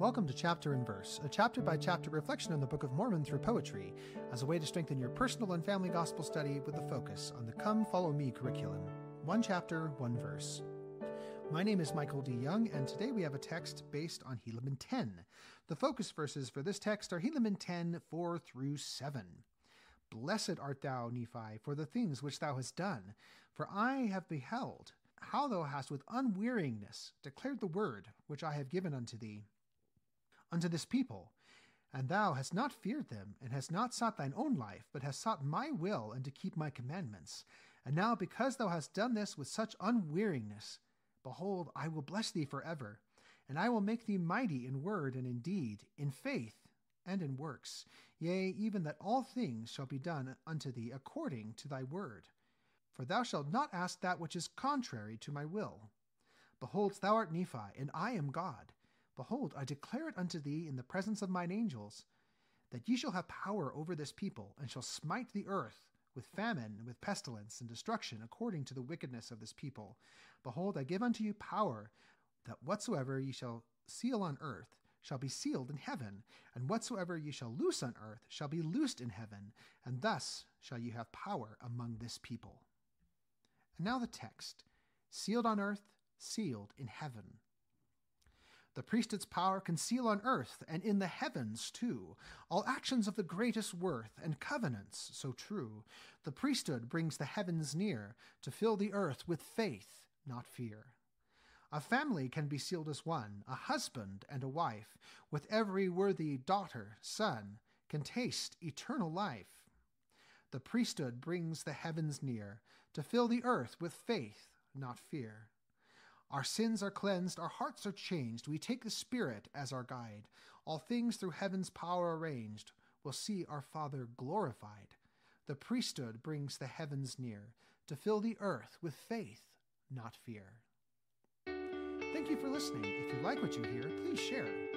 Welcome to Chapter and Verse, a chapter by chapter reflection on the Book of Mormon through poetry, as a way to strengthen your personal and family gospel study with a focus on the Come Follow Me curriculum. One chapter, one verse. My name is Michael D. Young, and today we have a text based on Helaman 10. The focus verses for this text are Helaman 10, 4 through 7. Blessed art thou, Nephi, for the things which thou hast done, for I have beheld how thou hast with unweariness declared the word which I have given unto thee unto this people. And thou hast not feared them, and hast not sought thine own life, but hast sought my will and to keep my commandments. And now, because thou hast done this with such unweariness, behold, I will bless thee forever, and I will make thee mighty in word and in deed, in faith and in works, yea, even that all things shall be done unto thee according to thy word. For thou shalt not ask that which is contrary to my will. Behold, thou art Nephi, and I am God. Behold, I declare it unto thee in the presence of mine angels, that ye shall have power over this people, and shall smite the earth with famine, and with pestilence, and destruction, according to the wickedness of this people. Behold, I give unto you power, that whatsoever ye shall seal on earth shall be sealed in heaven, and whatsoever ye shall loose on earth shall be loosed in heaven, and thus shall ye have power among this people. And now the text sealed on earth, sealed in heaven. The priesthood's power can seal on earth and in the heavens too all actions of the greatest worth and covenants so true. The priesthood brings the heavens near to fill the earth with faith, not fear. A family can be sealed as one, a husband and a wife, with every worthy daughter, son, can taste eternal life. The priesthood brings the heavens near to fill the earth with faith, not fear. Our sins are cleansed, our hearts are changed. We take the Spirit as our guide. All things through heaven's power arranged will see our Father glorified. The priesthood brings the heavens near to fill the earth with faith, not fear. Thank you for listening. If you like what you hear, please share.